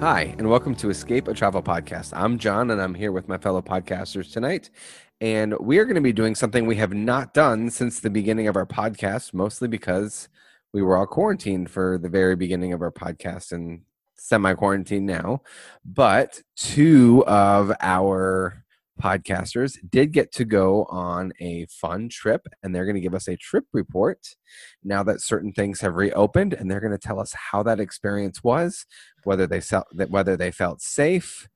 Hi, and welcome to Escape a Travel Podcast. I'm John, and I'm here with my fellow podcasters tonight. And we are going to be doing something we have not done since the beginning of our podcast, mostly because we were all quarantined for the very beginning of our podcast and semi quarantine now. But two of our podcasters did get to go on a fun trip and they're going to give us a trip report now that certain things have reopened and they're going to tell us how that experience was whether they felt whether they felt safe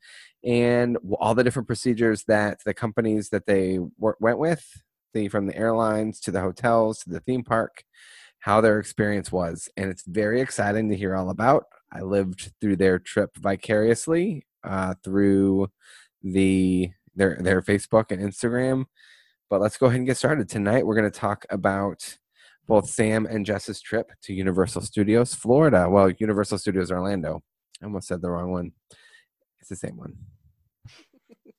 and all the different procedures that the companies that they went with the from the airlines to the hotels to the theme park how their experience was and it's very exciting to hear all about. I lived through their trip vicariously uh, through the their their Facebook and Instagram. But let's go ahead and get started. Tonight we're going to talk about both Sam and Jess's trip to Universal Studios Florida. Well, Universal Studios Orlando. I almost said the wrong one. It's the same one.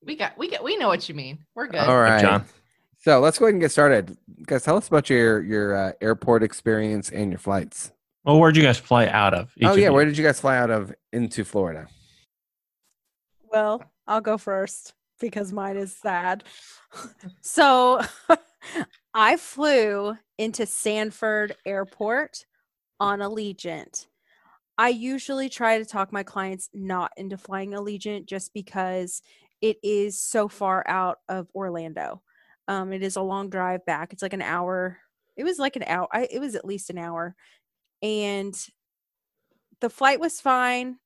We got we got we know what you mean. We're good. All right, John. So let's go ahead and get started. Guys, tell us about your your uh, airport experience and your flights. Well, where'd you guys fly out of? Oh yeah, where did you guys fly out of into Florida? Well, I'll go first because mine is sad. so I flew into Sanford Airport on Allegiant. I usually try to talk my clients not into flying Allegiant just because it is so far out of Orlando. Um, it is a long drive back. It's like an hour. It was like an hour. I, it was at least an hour. And the flight was fine.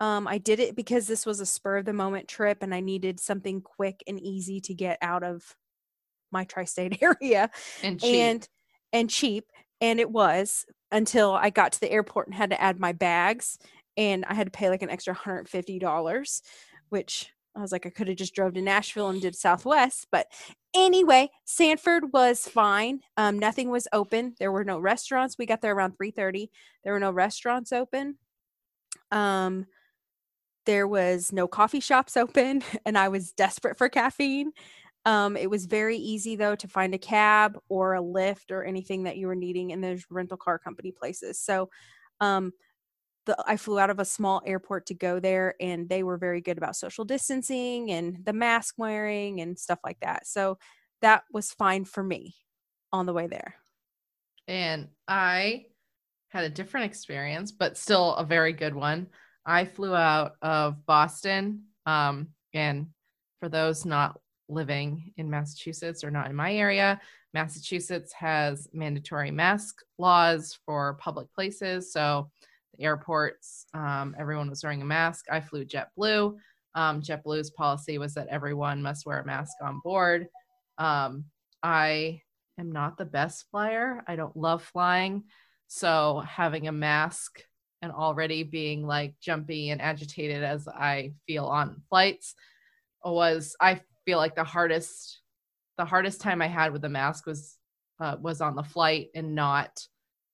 Um, I did it because this was a spur of the moment trip and I needed something quick and easy to get out of my tri-state area and cheap. and and cheap and it was until I got to the airport and had to add my bags and I had to pay like an extra $150 which I was like I could have just drove to Nashville and did Southwest but anyway Sanford was fine. Um, nothing was open. There were no restaurants. We got there around 3:30 there were no restaurants open. Um there was no coffee shops open and I was desperate for caffeine. Um, it was very easy though to find a cab or a Lyft or anything that you were needing in those rental car company places. So um, the, I flew out of a small airport to go there and they were very good about social distancing and the mask wearing and stuff like that. So that was fine for me on the way there. And I had a different experience, but still a very good one. I flew out of Boston. Um, and for those not living in Massachusetts or not in my area, Massachusetts has mandatory mask laws for public places. So the airports, um, everyone was wearing a mask. I flew JetBlue. Um, JetBlue's policy was that everyone must wear a mask on board. Um, I am not the best flyer. I don't love flying. So having a mask and already being like jumpy and agitated as I feel on flights was I feel like the hardest the hardest time I had with the mask was uh, was on the flight and not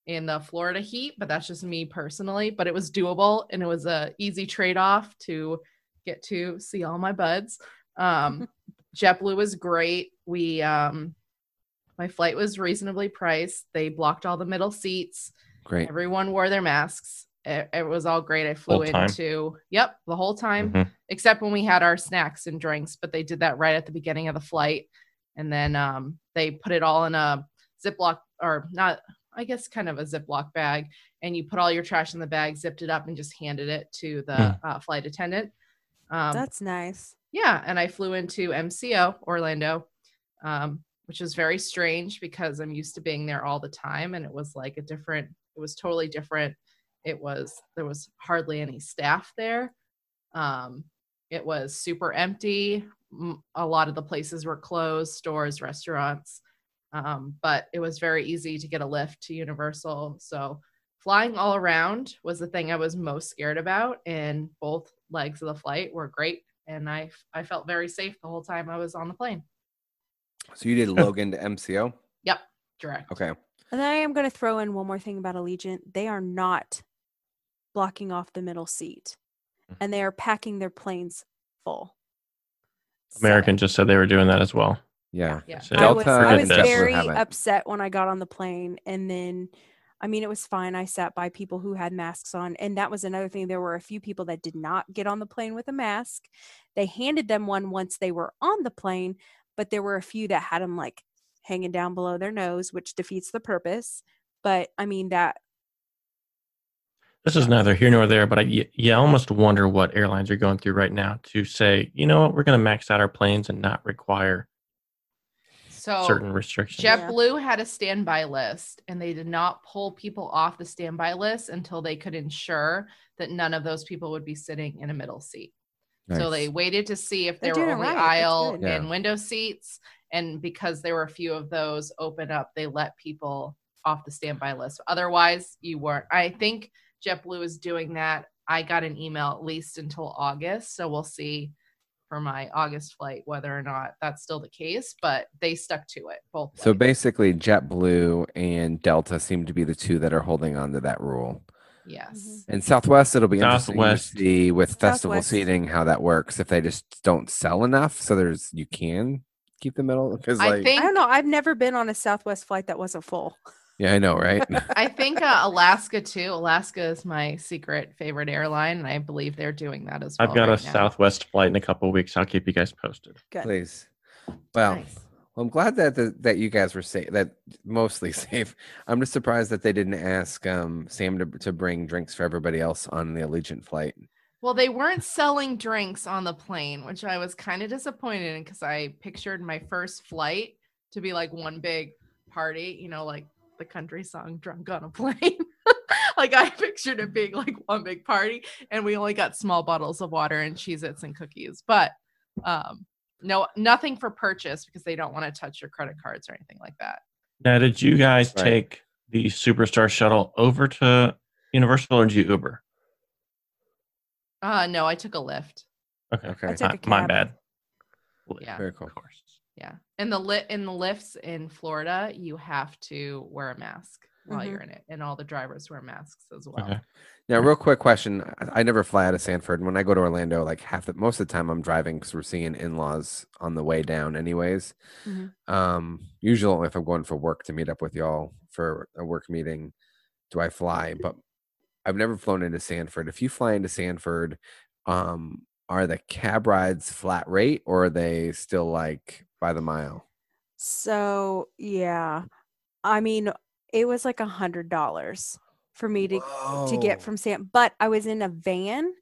in the Florida heat, but that's just me personally. But it was doable and it was a easy trade off to get to see all my buds. Um, JetBlue was great. We um, my flight was reasonably priced. They blocked all the middle seats. Great. Everyone wore their masks it, it was all great. I flew into yep the whole time, mm-hmm. except when we had our snacks and drinks. But they did that right at the beginning of the flight, and then um, they put it all in a Ziploc or not, I guess, kind of a Ziploc bag, and you put all your trash in the bag, zipped it up, and just handed it to the mm. uh, flight attendant. Um, That's nice. Yeah, and I flew into MCO Orlando, um, which was very strange because I'm used to being there all the time, and it was like a different. It was totally different it was there was hardly any staff there um, it was super empty a lot of the places were closed stores restaurants um, but it was very easy to get a Lyft to universal so flying all around was the thing i was most scared about and both legs of the flight were great and I I felt very safe the whole time I was on the plane. So you did Logan to MCO? Yep, direct. Okay. And then I am going to throw in one more thing about Allegiant. They are not blocking off the middle seat, and they mm-hmm. are packing their planes full. So, American just said they were doing that as well. Yeah. Yeah. So I was, Delta I was very upset when I got on the plane, and then, I mean, it was fine. I sat by people who had masks on, and that was another thing. There were a few people that did not get on the plane with a mask. They handed them one once they were on the plane, but there were a few that had them like hanging down below their nose, which defeats the purpose. But I mean, that This is neither here nor there, but I, y- yeah, I almost wonder what airlines are going through right now to say, you know what, we're going to max out our planes and not require So certain restrictions. Yeah. JetBlue had a standby list, and they did not pull people off the standby list until they could ensure that none of those people would be sitting in a middle seat. So they waited to see if They're there were doing it only right. Aisle good. Yeah. and window seats. And because there were a few of those open up, they let people off the standby list. Otherwise, you weren't. I think JetBlue is doing that. I got an email at least until August. So we'll see for my August flight whether or not that's still the case, but they stuck to it. Both. So ways. basically, JetBlue and Delta seem to be the two that are holding on to that rule. yes. Mm-hmm. And Southwest, it'll be interesting to see with festival Southwest. seating how that works. If they just don't sell enough, so there's you can keep the middle because I think I don't know. I've never been on a Southwest flight that wasn't full. Yeah, I know, right? I think uh, Alaska too. Alaska is my secret favorite airline, and I believe they're doing that as well. I've got a now. Southwest flight in a couple of weeks. I'll keep you guys posted. Good. Please. Well, Nice. well, I'm glad that the, that you guys were safe. That mostly safe. I'm just surprised that they didn't ask um, Sam to to bring drinks for everybody else on the Allegiant flight. Well, they weren't selling drinks on the plane, which I was kind of disappointed in because I pictured my first flight to be like one big party, you know, like the country song Drunk on a Plane. like I pictured it being like one big party, and we only got small bottles of water and Cheez Its and cookies. But um, no, nothing for purchase because they don't want to touch your credit cards or anything like that. Now, did you guys Right. take the Superstar shuttle over to Universal or did you Uber? Uh, no, I took a Lyft. Okay. Okay. I took My, a my bad. Yeah. Very cool. Of course. Yeah. And the lit in the Lyfts in Florida, you have to wear a mask while Mhm. you're in it. And all the drivers wear masks as well. Okay. Now, real quick question: I, I never fly out of Sanford. and When I go to Orlando, like half the most of the time, I'm driving because we're seeing in-laws on the way down, anyways. Mhm. Um, usually, if I'm going for work to meet up with y'all for a work meeting, do I fly? But I've never flown into Sanford. If you fly into Sanford, um, are the cab rides flat rate or are they still like by the mile? So yeah, I mean, it was like a hundred dollars for me to to get from Sam, but I was in a van.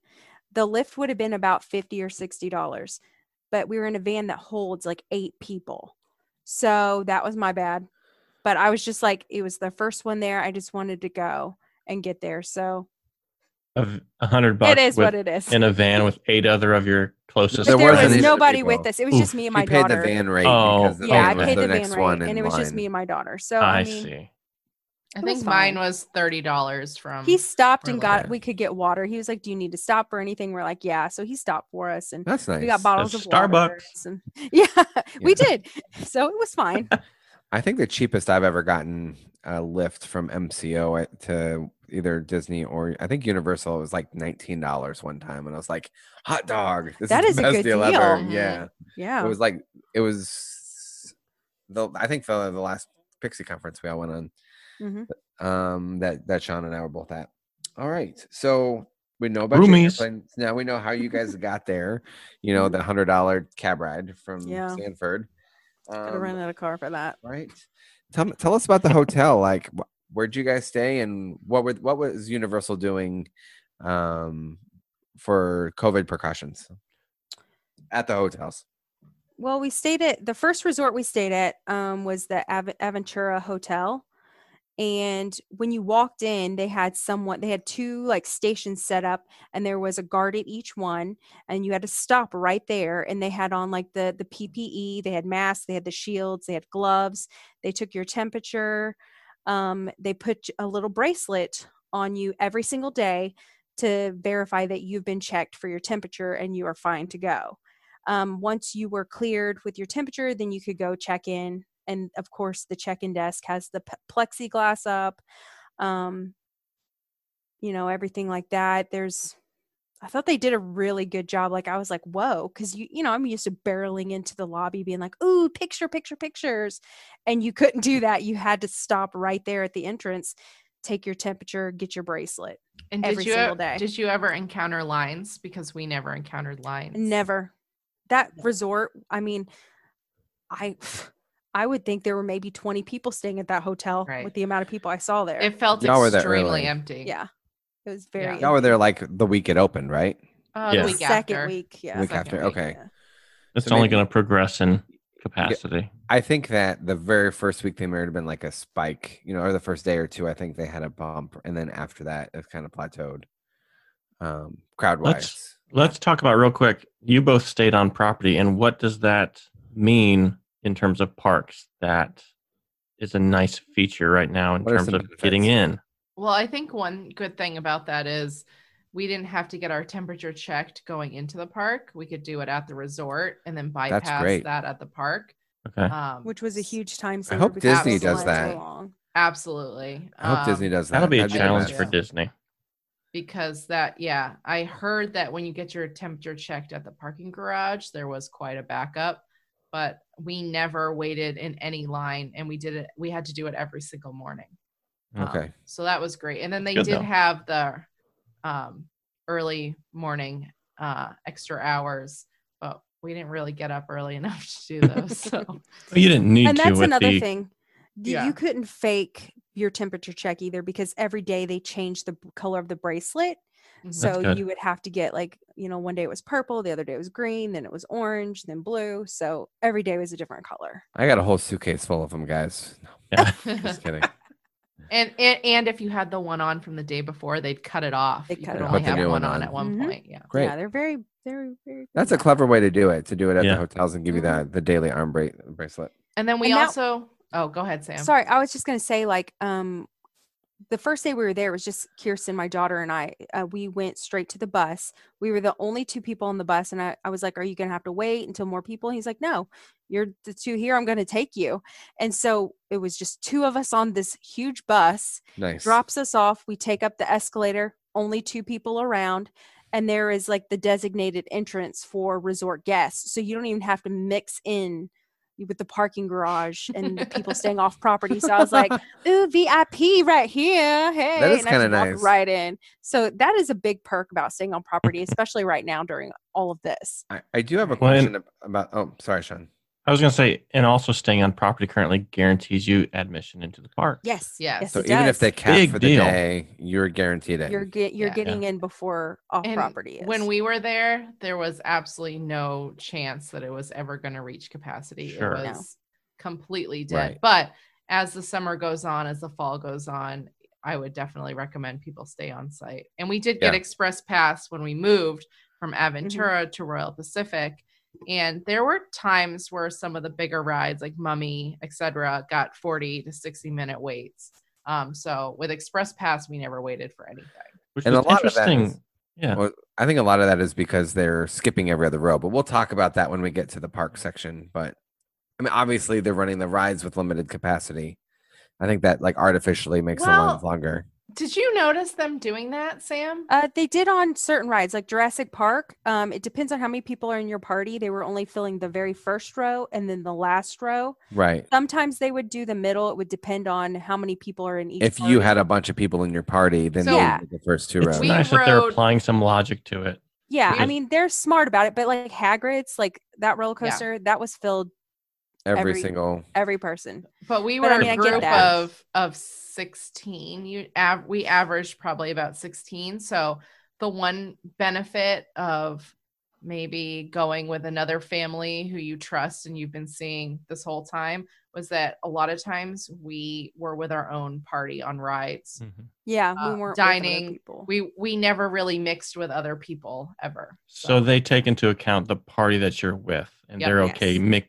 The Lyft would have been about fifty or sixty dollars, but we were in a van that holds like eight people, so that was my bad. But I was just like, it was the first one there. I just wanted to go and get there, so a hundred bucks it is with, what it is. in a van with eight other of your closest. But There there wasn't was any nobody people. with us. It was Oof. just me and She my paid daughter. the van rate. Oh, because the yeah, I paid the, next van one rate, and it was just me and my daughter. So I, I mean, see. I think was mine was thirty dollars from he stopped and Really? got we could get water. He was like, "Do you need to stop or anything?" We're like, "Yeah." So he stopped for us, and That's nice. we got bottles of Starbucks. waters And, yeah, we did. So it was fine. I think the cheapest I've ever gotten a Lyft from MCO to either Disney or I think Universal was like nineteen dollars one time, and I was like, "Hot dog! This That is is the a best good deal, ever!" deal. Mhm. Yeah, Yeah. it was like it was the I think the the last Pixie conference we all went on Mhm. um that that Sean and I were both at. All right, so we know about Roomies. Now we know how you guys got there. You know the hundred dollar cab ride from Mm-hmm. Yeah. Sanford. Gotta Um, rent a car for that. Right. Tell me, tell us about the hotel. Like, wh- where'd you guys stay, and what were what was Universal doing, um, for COVID precautions at the hotels? Well, we stayed at the first resort we stayed at um, was the Av- Aventura Hotel. And when you walked in, they had someone, they had two like stations set up, and there was a guard at each one, and you had to stop right there. And they had on like the the PPE, they had masks, they had the shields, they had gloves, they took your temperature, um, they put a little bracelet on you every single day to verify that you've been checked for your temperature and you are fine to go. Um, once you were cleared with your temperature, then you could go check in. And of course, the check in desk has the p- plexiglass up, um, you know, everything like that. There's, I thought they did a really good job. Like, I was like, whoa, because you, you know, I'm used to barreling into the lobby being like, ooh, picture, picture, pictures. And you couldn't do that. You had to stop right there at the entrance, take your temperature, get your bracelet. And every did you single day. did you ever encounter lines? Because we never encountered lines. Never. That Yeah. resort, I mean, I I would think there were maybe 20 people staying at that hotel Right. with the amount of people I saw there. It felt Y'all were there extremely empty. yeah. It was very Y'all were empty. there like the week it opened, right? Uh, Yeah. The week second after. week. Yeah. week second after. week, Okay. yeah. It's So only going to progress in capacity. I think that the very first week they might have been like a spike, you know, or the first day or two. I think they had a bump, and then after that, it kind of plateaued. Um, crowd wise, Let's- Let's talk about real quick. You both stayed on property, and what does that mean in terms of parks? That is a nice feature right now in What terms some of getting in. Well, I think one good thing about that is we didn't have to get our temperature checked going into the park. We could do it at the resort and then bypass great. that at the park. Okay. Um, Which was a huge time saver. hope because Disney it does went that. Long. absolutely. I hope Disney Um, does that. That'll be a That'd challenge best. for Disney. because that yeah i heard that when you get your temperature checked at the parking garage there was quite a backup but we never waited in any line and we did it we had to do it every single morning Um, Okay. so that was great and then they Good, did though. have the um, early morning uh, extra hours but we didn't really get up early enough to do those so Well, you didn't need And to And that's another the thing. D- Yeah. You couldn't fake your temperature check either because every day they changed the color of the bracelet. Mhm. So you would have to get like, you know, one day it was purple, the other day it was green, then it was orange, then blue. So every day was a different color. I got a whole suitcase full of them, guys. No, yeah. Just kidding. And, and and if you had the one on from the day before they'd cut it off They'd you cut could it only off. Put the have new one one on on. at one Mhm. point yeah Great. Yeah, they're very, very, very. good That's a clever way to do it. To do it at Yeah. the hotels and give you Mhm. the the daily arm bra- bracelet. And then we And that- also oh go ahead, Sam. Sorry, I was just gonna say, like, um, the first day we were there was just Kirsten, my daughter, and I. Uh, we went straight to the bus. We were the only two people on the bus, and I, I was like, "Are you gonna have to wait until more people?" He's like, "No, you're the two here. I'm gonna take you." And so it was just two of us on this huge bus. Nice. Drops us off. We take up the escalator. Only two people around. And there is like the designated entrance for resort guests. So you don't even have to mix in with the parking garage and the people staying off property. So I was like, ooh, VIP right here. Hey. is and I kinda nice. Right in. So that is a big perk about staying on property, especially right now during all of this. I, I do have a question ab- about. Oh, sorry, Sean. I was going to say, and also staying on property currently guarantees you admission into the park. Yes. Yes. So it even if they cap Big for the deal. day, you're guaranteed it. you're get you're Yeah. getting in before off And property is. When we were there, there was absolutely no chance that it was ever going to reach capacity. Sure. It No. was completely dead. Right. But as the summer goes on, as the fall goes on, I would definitely recommend people stay on site. And we did get Yeah. express pass when we moved from Aventura mm-hmm. to Royal Pacific. And there were times where some of the bigger rides, like Mummy, etc., got 40 to 60 minute waits. Um, so with express pass, we never waited for anything. Which And is a lot of that interesting. yeah. Well, I think a lot of that is because they're skipping every other row, but we'll talk about that when we get to the park section. But I mean, obviously, they're running the rides with limited capacity. I think that like artificially makes the lines longer. Did you notice them doing that, Sam? Uh, they did on certain rides, like Jurassic Park. Um, it depends on how many people are in your party. They were only filling the very first row and then the last row. Right. Sometimes they would do the middle. It would depend on how many people are in each. If you had a bunch of people in your party, then So- Yeah. the first two It's rows. We nice that they're applying some logic to it. yeah, I mean they're smart about it, but like Hagrid's, like that roller Yeah. coaster, that was filled every, every- single. every person. But we were But I mean, I a get group of of 16. You av- we averaged probably about 16. So the one benefit of maybe going with another family who you trust and you've been seeing this whole time was that a lot of times we were with our own party on rides. Mhm. Yeah, Uh, we weren't with other dining, people. We we never really mixed with other people ever. So they take into account the party that you're with, and Yep. they're okay Yes. mix,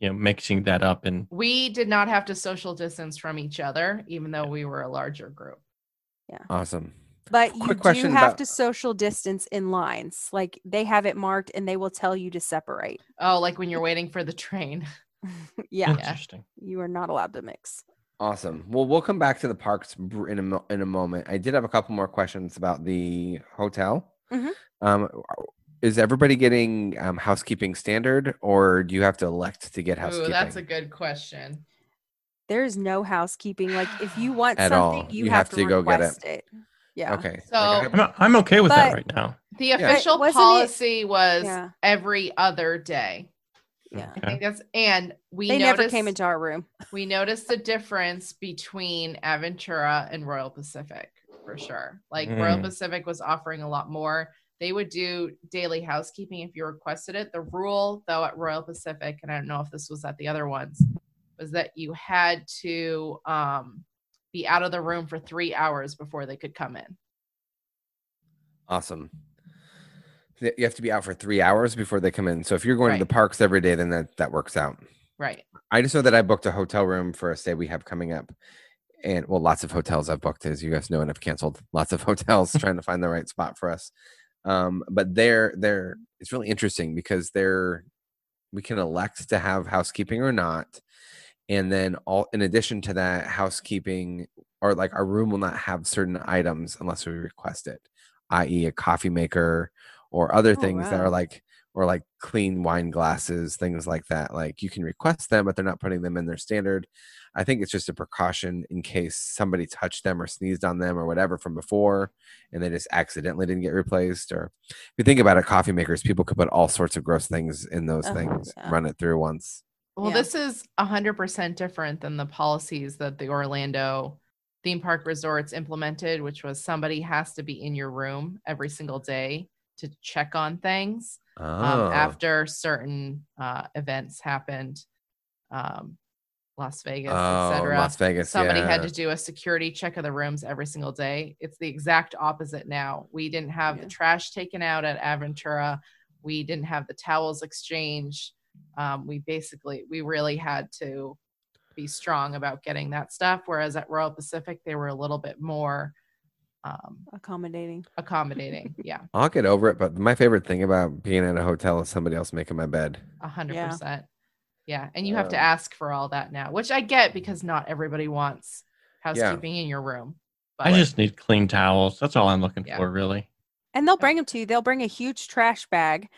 you know, mixing that up. And we did not have to social distance from each other, even though we were a larger group. Yeah awesome. But you do have about- to social distance in lines. Like they have it marked and they will tell you to separate. Oh, like when you're waiting for the train. yeah, Interesting. you are not allowed to mix. Awesome. Well, we'll come back to the parks in a mo- in a moment. I did have a couple more questions about the hotel. Mhm. Um, is everybody getting um, housekeeping standard, or do you have to elect to get housekeeping? Ooh, that's a good question. There is no housekeeping. Like if you want At something, all. you, You have, have to, to go get it. it. Yeah. okay. So- I I'm, I'm okay with that right now. The official wasn't it- policy was Yeah. every other day. Yeah. I think that's and we They noticed, never came into our room. we noticed the difference between Aventura and Royal Pacific for sure. Like Royal Mm. Pacific was offering a lot more. They would do daily housekeeping if you requested it. The rule, though, at Royal Pacific, and I don't know if this was at the other ones, was that you had to um, be out of the room for three hours before they could come in. Awesome. You have to be out for three hours before they come in. So if you're going to the parks every day, then that that works out. Right. I just know that I booked a hotel room for a stay we have coming up. And well, lots of hotels I've booked, as you guys know, and I've canceled lots of hotels trying to find the right spot for us. Um, but they're they're it's really interesting because they're we can elect to have housekeeping or not. And then all in addition to that, housekeeping or like our room will not have certain items unless we request it, i.e. a coffee maker or other Oh, things that are like or like clean wine glasses, things like that. Like you can request them, but they're not putting them in their standard. I think it's just a precaution in case somebody touched them or sneezed on them or whatever from before and they just accidentally didn't get replaced. Or if you think about it, coffee makers, people could put all sorts of gross things in those Oh, things, yeah. run it through once. Well, Yeah. this is 100% different than the policies that the Orlando theme park resorts implemented, which was somebody has to be in your room every single day to check on things Oh, um, after certain uh, events happened. Um, Las Vegas, oh etc. Las Vegas. Somebody had to do a security check of the rooms every single day. It's the exact opposite now. We didn't have Yeah. the trash taken out at Aventura. We didn't have the towels exchanged. Um, we basically, we really had to be strong about getting that stuff. Whereas at Royal Pacific, they were a little bit more um, Accommodating. accommodating. Yeah, I'll get over it, but my favorite thing about being at a hotel is somebody else making my bed. a hundred percent. Yeah, and you have to Um, ask for all that now, which I get because not everybody wants housekeeping in your room. I just need clean towels. That's all I'm looking Yeah. for, really. And they'll bring them to you. They'll bring a huge trash bag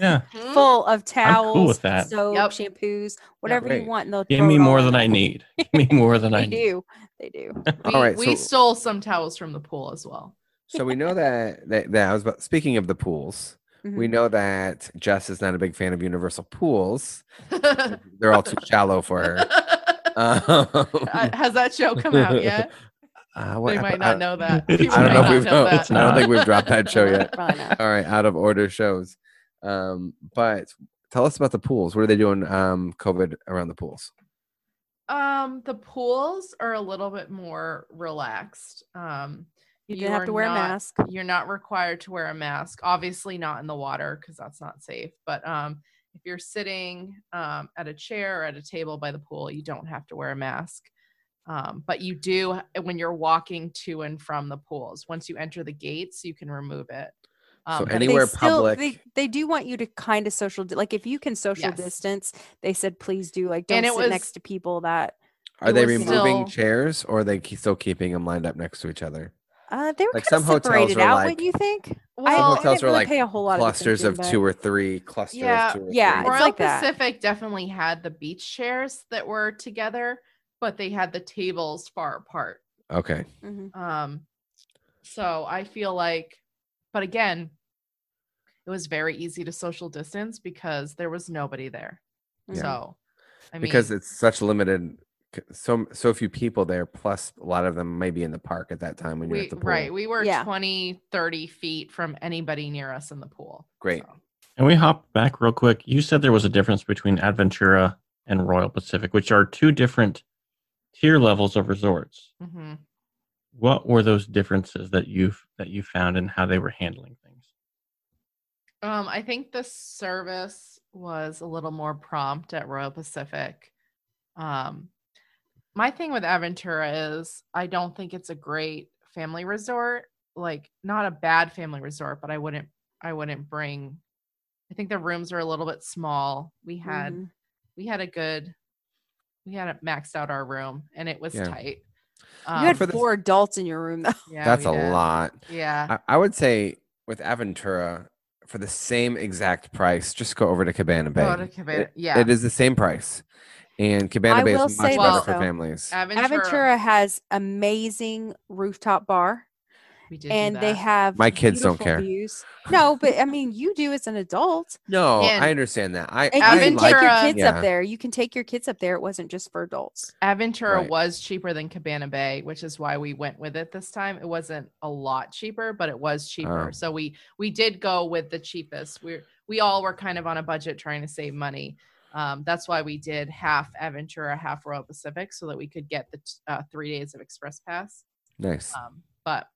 Yeah. Mhm. full of towels, with that. soap, Yep. shampoos, whatever great. you want. And they'll Give me more than. I need. Give me more than I They need. do. They do. We, All right, we so- stole some towels from the pool as well. So we know that, that that I was about, speaking of the pools. We Mhm. know that Jess is not a big fan of universal pools. They're all too shallow for her. Um, Uh, Has that show come out yet? Uh, what They might epi- not I- know that. I don't know if we've. not know It's I don't think we've dropped that show yet. All right, out of order shows. Um, but tell us about the pools. What are they doing? Um, COVID around the pools. Um, the pools are a little bit more relaxed. Um, You didn't have to wear a mask. You're not required to wear a mask. Obviously, not in the water because that's not safe. But um, if you're sitting um, at a chair or at a table by the pool, you don't have to wear a mask. Um, but you do when you're walking to and from the pools. Once you enter the gates, you can remove it. Um, So but any- They Anywhere still- public- They, they do want you to kind of social, di- like if you can social Yes. distance, they said please do. Like don't And it sit was- next to people that Are they removing still- chairs or are they still keeping them lined up next to each other? uh, they were Like kind some of hotels are out. like- wouldn't you think? well, I, Some I hotels didn't are really like pay a whole lot Clusters of, of two or three. Clusters. Yeah, two or yeah, three. it's Royal like that. Pacific definitely had the beach chairs that were together, but they had the tables far apart. okay. Mhm. Um, so I feel like, but again, it was very easy to social distance because there was nobody there. Yeah. So, I mean, because it's such limited so so few people there plus a lot of them may be in the park at that time when you're we at the pool right, we were Yeah. 20, 30 feet from anybody near us in the pool. Great. so. And we hop back real quick. You said there was a difference between Adventura and Royal Pacific, which are two different tier levels of resorts. Mhm. What were those differences that you that you found and how they were handling things? Um, I think the service was a little more prompt at Royal Pacific. Um, my thing with Aventura is I don't think it's a great family resort. like not a bad family resort, but I wouldn't I wouldn't bring I think the rooms are a little bit small. We had Mhm. we had a good we had it maxed out our room and it was Yeah. tight. you had for the- four adults in your room though. yeah, That's a did. lot. Yeah. I, I would say with Aventura, for the same exact price, just go over to Cabana Bay. Go to Cabana- It- yeah. it is the same price, and Cabana I Bay is much better this, for families. Aventura, Aventura has amazing rooftop bar we did do and they have My kids don't care. Views. No, but I mean you do as an adult. No, And- I understand that. I, And I you can like take your kids Yeah. up there. You can take your kids up there. It wasn't just for adults. Aventura Right. was cheaper than Cabana Bay, which is why we went with it this time. It wasn't a lot cheaper, but it was cheaper. Oh. So we we did go with the cheapest. We we all were kind of on a budget trying to save money. Um, that's why we did half Aventura, half Royal Pacific, so that we could get the t- uh, three days of Express Pass. nice. Um, but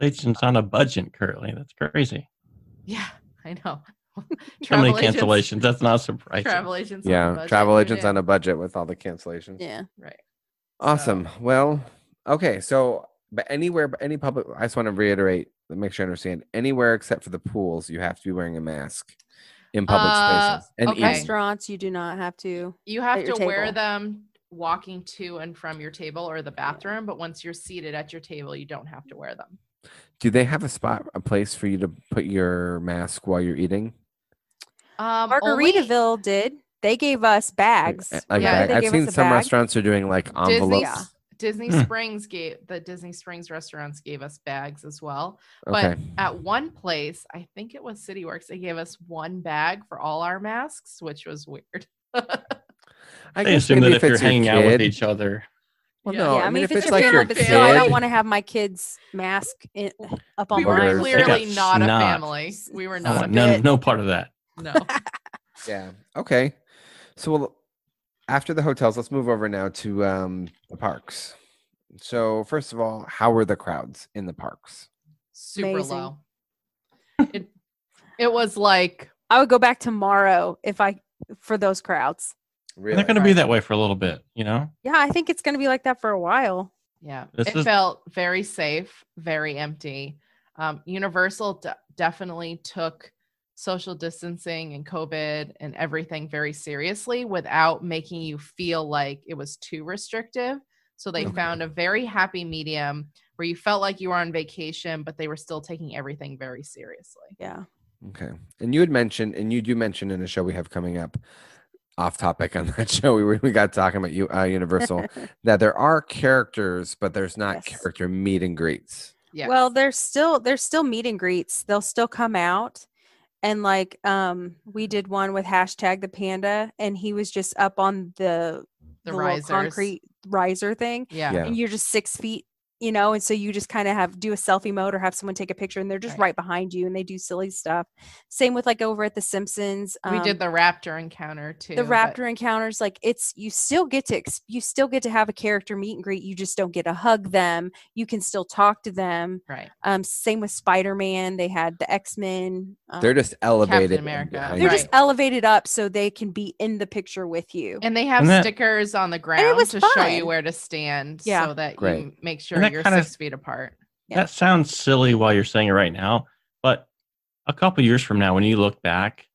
Agents on a budget currently. That's crazy. yeah, I know. So many Travel cancellations. That's not surprising. Travel agents. on a Yeah, budget, travel agents did. on a budget with all the cancellations. Yeah. right. Awesome. Well, okay. So, but anywhere, but any public, I just want to reiterate, make sure I understand. Anywhere except for the pools, you have to be wearing a mask in public Uh, spaces and okay. Restaurants, you do not have to. You have to wear table. them walking to and from your table or the bathroom, but once you're seated at your table, you don't have to wear them. Do they have a spot, a place for you to put your mask while you're eating? Um, only Margaritaville did. They gave us bags. Like Yeah, bag- I've seen some bag. restaurants are doing like Disney, envelopes. Yeah. Disney Hmm. Springs gave the Disney Springs restaurants gave us bags as well. Okay. But at one place, I think it was CityWorks, they gave us one bag for all our masks, which was weird. I They guess assume that maybe if you're it's your hanging out with each other, Well, Yeah. no, yeah, I mean, if, it's, your like your family, kid, but still, I don't want to have my kids mask in, up on we were Burgers. mine. They got clearly not a snot. family. We were not. want a no, bit. no part of that. No. Yeah. Okay. So we'll, after the hotels, let's move over now to um, the parks. So first of all, how were the crowds in the parks? Super Amazing. low. It it was like I would go back tomorrow if I for those crowds. And Really? They're going to be that way for a little bit, you know? Yeah, I think it's going to be like that for a while. Yeah, This it is- felt very safe, very empty. Um, Universal de- definitely took social distancing and COVID and everything very seriously without making you feel like it was too restrictive. So they Okay. found a very happy medium where you felt like you were on vacation, but they were still taking everything very seriously. Yeah. Okay. And you had mentioned, and you do mention in a show we have coming up, off topic on that show, we were, we got talking about you, uh, Universal, that there are characters, but there's not Yes. character meet and greets. Yeah. Well, there's still there's still meet and greets. They'll still come out. And like um we did one with hashtag the panda and he was just up on the the, little risers. concrete riser thing. Yeah. Yeah. And you're just six feet, you know, and so you just kind of have do a selfie mode or have someone take a picture and they're just Right. right, behind you and they do silly stuff. Same with like over at the Simpsons. We um, did the raptor encounter too. the but- raptor encounters like it's you still get to ex- you still get to have a character meet and greet you just don't get to hug them you can still talk to them Right. um same with spider-man they had the x-men um, They're just elevated. and America. behind they're you. just elevated up so they can be in the picture with you And they have And that- stickers on the ground was to show you where to stand Yeah. so that Great. you make sure that you're kind of- six feet apart. Yeah. That sounds silly while you're saying it right now, but a couple years from now, when you look back,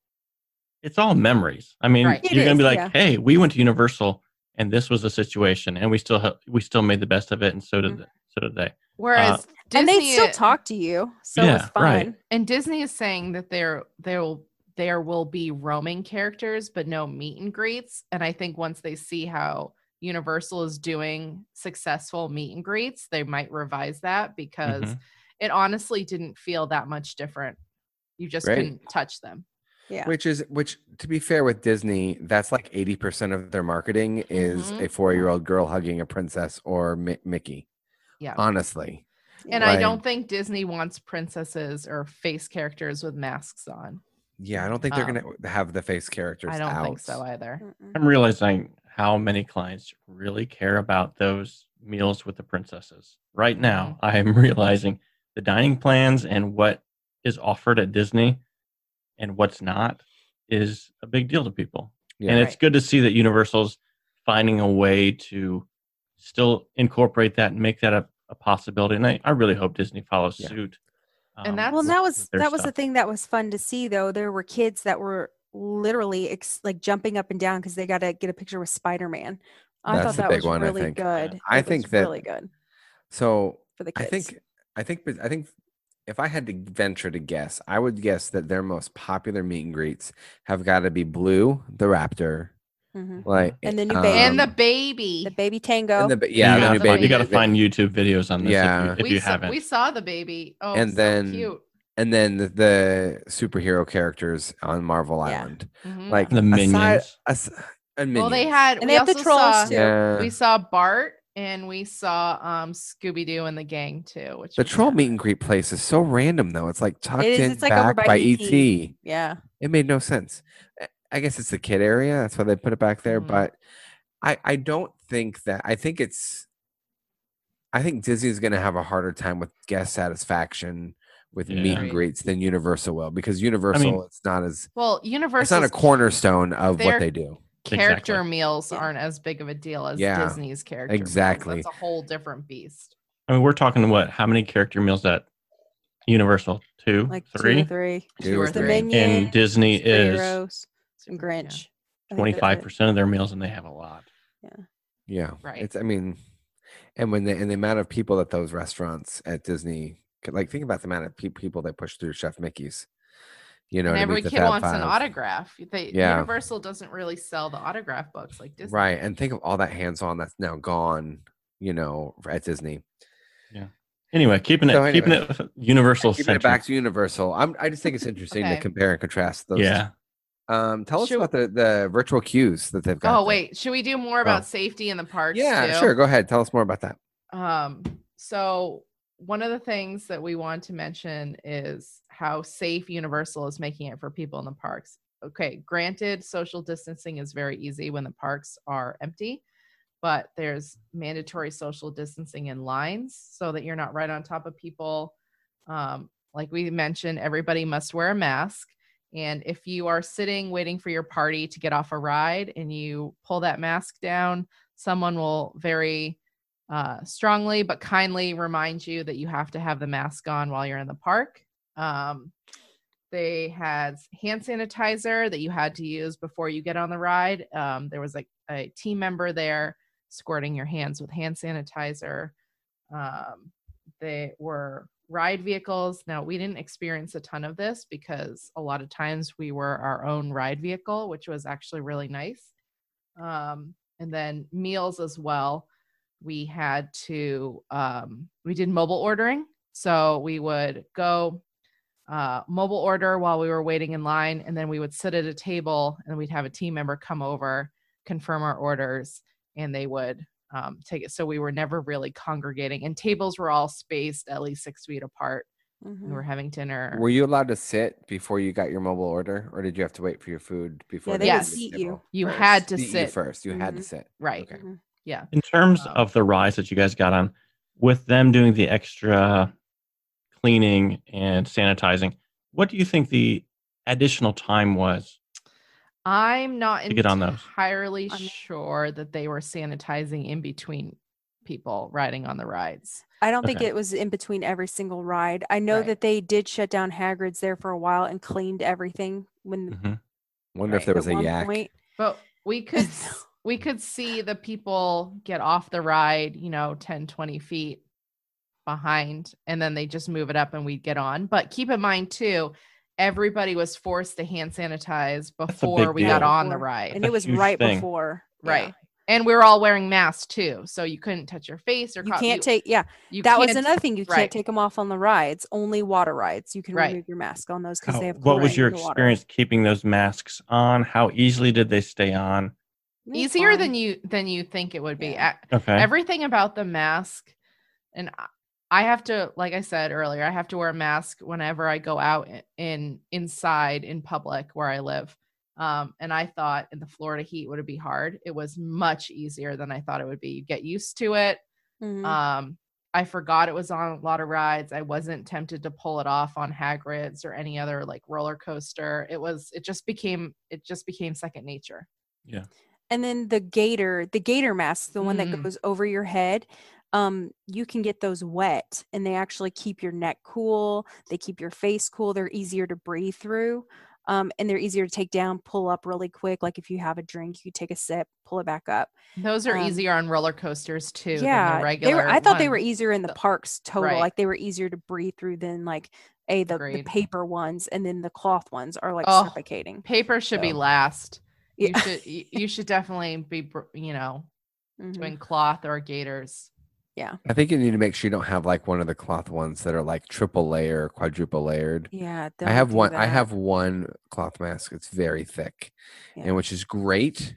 it's all memories. I mean, Right. You're going to be like, yeah. "Hey, we went to Universal, and this was the situation, and we still ha- we still made the best of it, and so did Mhm. th- so did they." Whereas and Disney they still talk to you so it's Yeah, fun right. and Disney is saying that there there will there will be roaming characters but no meet and greets. And I think once they see how Universal is doing successful meet and greets, they might revise that because Mhm. it honestly didn't feel that much different. You just Great. couldn't touch them. yeah Which is which to be fair with Disney, that's like 80% of their marketing is Mhm. a 4-year-old girl hugging a princess or Mi- Mickey. Yeah. Honestly. And I don't think Disney wants princesses or face characters with masks on. Yeah, I don't think they're Um, going to have the face characters I don't out. think so either. I'm realizing how many clients really care about those meals with the princesses. Right now, I am realizing the dining plans and what is offered at Disney and what's not is a big deal to people. Yeah. and it's Right. good to see that Universal's finding a way to still incorporate that and make that a, a possibility. And I, I really hope Disney follows Yeah. suit. um, that's- well, that was their that was the thing that was fun to see though. There were kids that were literally ex- like jumping up and down because they got to get a picture with Spider-Man. I That's thought that big was one, I really think. good. I It was think that- really good So for the kids. I think I think I think if I had to venture to guess, I would guess that their most popular meet and greets have got to be Blue, the Raptor, Mhm. like And the new baby. and the um, baby. the baby tango. and the ba- yeah, you the gotta, new find, baby. you gotta find YouTube videos on this Yeah. if you, if we you saw, haven't. we saw the baby. Oh, And so then- cute. And then the, the superhero characters on Marvel Yeah. Island, Mhm. like The aside- minions. as- and well, they Minions. had. And we they have the trolls, saw, too. yeah. We saw Bart and we saw um Scooby Doo and the gang too. Which The troll meet and greet place is so random though. It's like tucked is, in it's like back by by ET. ET. yeah. It made no sense. I- I guess it's the kid area. That's why they put it back there. Mhm. But I I don't think that. I think it's. I think Disney's going to have a harder time with guest satisfaction with meet and greets than Universal will because Universal it's not as Well, Universal it's Universal not a cornerstone of what they do. character Exactly. meals aren't as big of a deal as Yeah, Disney's character. exactly. That's a whole different beast. I mean, we're talking what? How many character meals at Universal? Two, Like three, two or three. The The. Minions, and Disney is superheroes, and Super- yeah. Grinch. I think that's twenty-five it. percent of their meals, and they have a lot. Yeah, Yeah. Right. It's I mean, and when the and the amount of people at those restaurants at Disney, could- like think about the amount of pe- people they push through Chef Mickey's. You know, and to every meet the kid Fab wants an autograph. They, Yeah. Universal doesn't really sell the autograph books like Disney. Right. And think of all that hands on that's now gone, you know, at Disney. Yeah. Anyway, keeping it So keeping it Universal Keeping it back to Universal. I'm, I just think it's interesting Okay. to compare and contrast those. yeah, Um, tell us Should- about the, the virtual queues that they've got. Oh there. wait, should we do more about Oh. safety in the parks? Yeah, too? sure. Go ahead. Tell us more about that. Um, so one of the things that we want to mention is how safe Universal is making it for people in the parks. Okay, granted, social distancing is very easy when the parks are empty, but there's mandatory social distancing in lines so that you're not right on top of people. Um, like we mentioned, everybody must wear a mask. And if you are sitting waiting for your party to get off a ride and you pull that mask down, someone will very uh, strongly but kindly remind you that you have to have the mask on while you're in the park. Um, they had hand sanitizer that you had to use before you get on the ride. Um, there was like a team member there squirting your hands with hand sanitizer. Um, they were ride vehicles. Now, we didn't experience a ton of this because a lot of times we were our own ride vehicle, which was actually really nice. Um, and then meals as well we had to um, we did mobile ordering so we would go uh, mobile order while we were waiting in line and then we would sit at a table and we'd have a team member come over confirm our orders and they would um, take it so we were never really congregating and tables were all spaced at least six feet apart Mhm. we were having dinner Were you allowed to sit before you got your mobile order, or did you have to wait for your food before? Yeah, they they would seat you. you first. had to Seat you sit first. You had to Mhm. sit. right Okay. Mhm. Yeah in terms Um, of the rides that you guys got on, with them doing the extra cleaning and sanitizing, what do you think the additional time was? I'm not to get on those. entirely sure that they were sanitizing in between people riding on the rides. I don't think it was in between every single ride. I know Right. that they did shut down Hagrid's there for a while and cleaned everything when Mhm. Wonder if there was a one yak. point. But we could s- we could see the people get off the ride, you know, 10, 20 feet behind, and then they just move it up and we'd get on. But keep in mind too, everybody was forced to hand sanitize before big we got on the Before. ride. and it was right thing. before. yeah. right. And we were all wearing masks too. So you couldn't touch your face or You cough- can't take yeah. you that was another thing. You right. can't take them off on the rides. Only water rides. You can Right. remove your mask on those because How- they have. what was your in the water. experience keeping those masks on? How easily did they stay on? It easier fine. than you than you think it would be. Yeah. Okay. everything about the mask and I- i have to like i said earlier i have to wear a mask whenever i go out in inside in public where i live um, and i thought in the florida heat would it be hard it was much easier than i thought it would be you get used to it Mhm. um, i forgot it was on a lot of rides i wasn't tempted to pull it off on hagrid's or any other like roller coaster it was it just became it just became second nature and then the gaiter, the gaiter mask, the one that Mm. goes over your head. um, you can get those wet and they actually keep your neck cool. They keep your face cool. They're easier to breathe through. Um, and they're easier to take down, pull up really quick. Like if you have a drink, you take a sip, pull it back up. Those are Um, easier on roller coasters too. yeah, than the they regular. were, I thought they were easier in the parks total. right. Like they were easier to breathe through than like a the, the paper ones, and then the cloth ones are like Oh, suffocating. Paper should be last. You should you, you should definitely be you know Mhm. doing cloth or gaiters Yeah. I think you need to make sure you don't have like one of the cloth ones that are like triple layer, quadruple layered. Yeah, I have do one. I have one cloth mask. It's very thick, Yeah. and which is great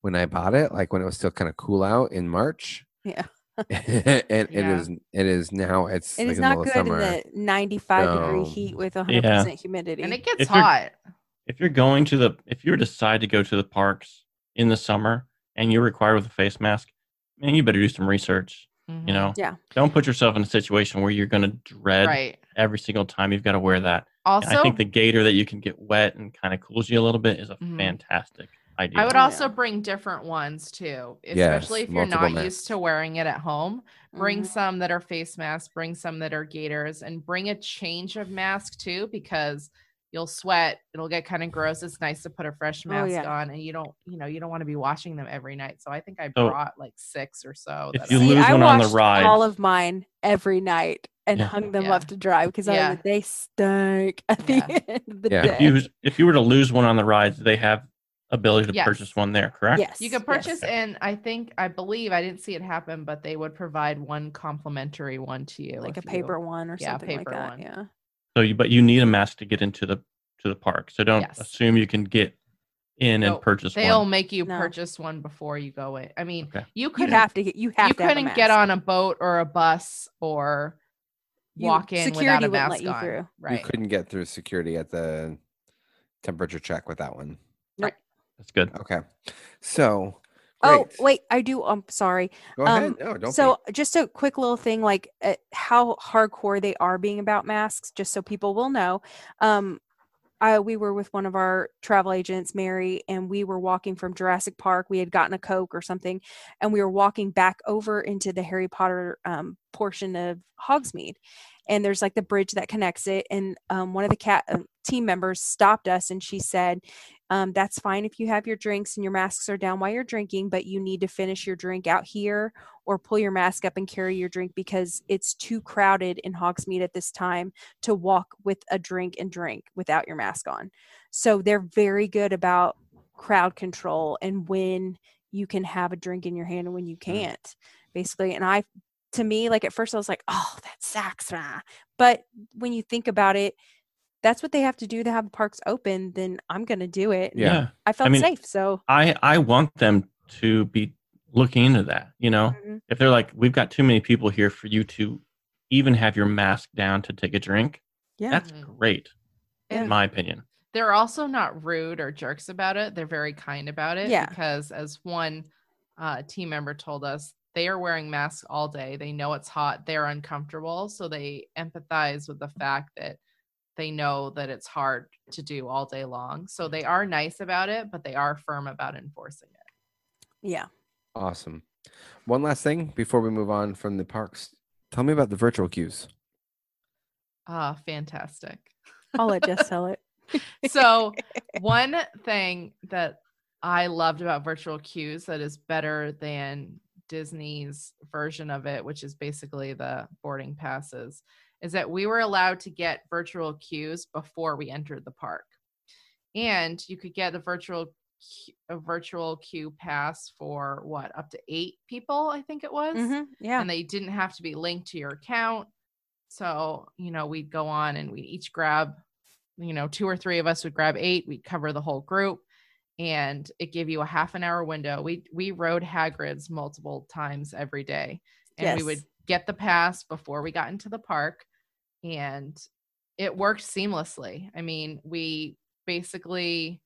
when I bought it, like when it was still kind of cool out in March. Yeah. and it Yeah. is. It is now. It's It like is not middle of good in the 95 degree heat with 100% humidity. And it gets If hot. If you're going to the if you decide to go to the parks in the summer and you're required with a face mask, man, you better do some research. You Mhm. know, Yeah. don't put yourself in a situation where you're going to dread Right. every single time you've got to wear that. And Also, I think the gaiter that you can get wet and kind of cools you a little bit is a Mhm. fantastic idea. I would Yeah. also bring different ones too, especially Yes, if you're multiple not used to wearing it at home. Bring Mhm. some that are face masks, bring some that are gaiters, and bring a change of mask too, because you'll sweat. It'll get kind of gross. It's nice to put a fresh Oh, mask yeah. on, and you don't, you know, you don't want to be washing them every night. So I think I So, brought like six or so. if you I- See, lose I one on the washed rides- all of mine every night and Yeah. hung them Yeah. up to dry because I Yeah. was, they stank at the end of the Yeah. day. if you if you were to lose one on the rides, they have ability to Yes. purchase one there, correct? yes. You could yes. purchase, and I think I believe I didn't see it happen, but they would provide one complimentary one to you, like a if you- paper one or yeah, something paper like that. one. Yeah. So you but you need a mask to get into the to the park. So don't Yes. assume you can get in and purchase They'll one. make you No. purchase one before you go in. I mean, Okay. you You could have to get, you have you to have a couldn't get mask. on a boat or a bus or You- walk in without security a wouldn't mask let you on. through. You Right. couldn't get through security at the temperature check with that one. Right. That's good. Okay, so Oh, wait, I do. I'm sorry. Go ahead. um, No, don't. so just a quick little thing like uh, how hardcore they are being about masks just so people will know um I, we were with one of our travel agents mary and we were walking from jurassic park we had gotten a coke or something and we were walking back over into the harry potter um, portion of hogsmeade and there's like the bridge that connects it and um, one of the cat um, team members stopped us and she said um, that's fine if you have your drinks and your masks are down while you're drinking but you need to finish your drink out here or pull your mask up and carry your drink because it's too crowded in Hogsmeade at this time to walk with a drink and drink without your mask on. So they're very good about crowd control and when you can have a drink in your hand and when you can't, basically. And I, to me, like at first I was like, oh, that sucks. ah." But when you think about it, that's what they have to do to have the parks open, then I'm going to do it. And Yeah. I felt mean, safe. So, I I want them to be looking into that. You know, Mhm. if they're like, we've got too many people here for you to even have your mask down to take a drink, yeah. that's Mhm. great, And in my opinion. they're also not rude or jerks about it. They're very kind about it. Yeah. Because as one uh, team member told us, they are wearing masks all day. They know it's hot. They're uncomfortable. So they empathize with the fact that they know that it's hard to do all day long. So they are nice about it, but they are firm about enforcing it. Yeah. Awesome. One last thing before we move on from the parks. Tell me about the virtual queues. Ah, fantastic. I'll let Jess tell it. so one thing that I loved about virtual queues that is better than Disney's version of it, which is basically the boarding passes, is that we were allowed to get virtual queues before we entered the park. And you could get a virtual a virtual queue pass for what up to eight people, I think it was Mhm, Yeah. and they didn't have to be linked to your account. So, you know, we'd go on and we'd each grab, you know, two or three of us would grab eight, we'd cover the whole group and it gave you a half an hour window. We we rode Hagrid's multiple times every day. And we would get the pass before we got into the park and it worked seamlessly. I mean, we basically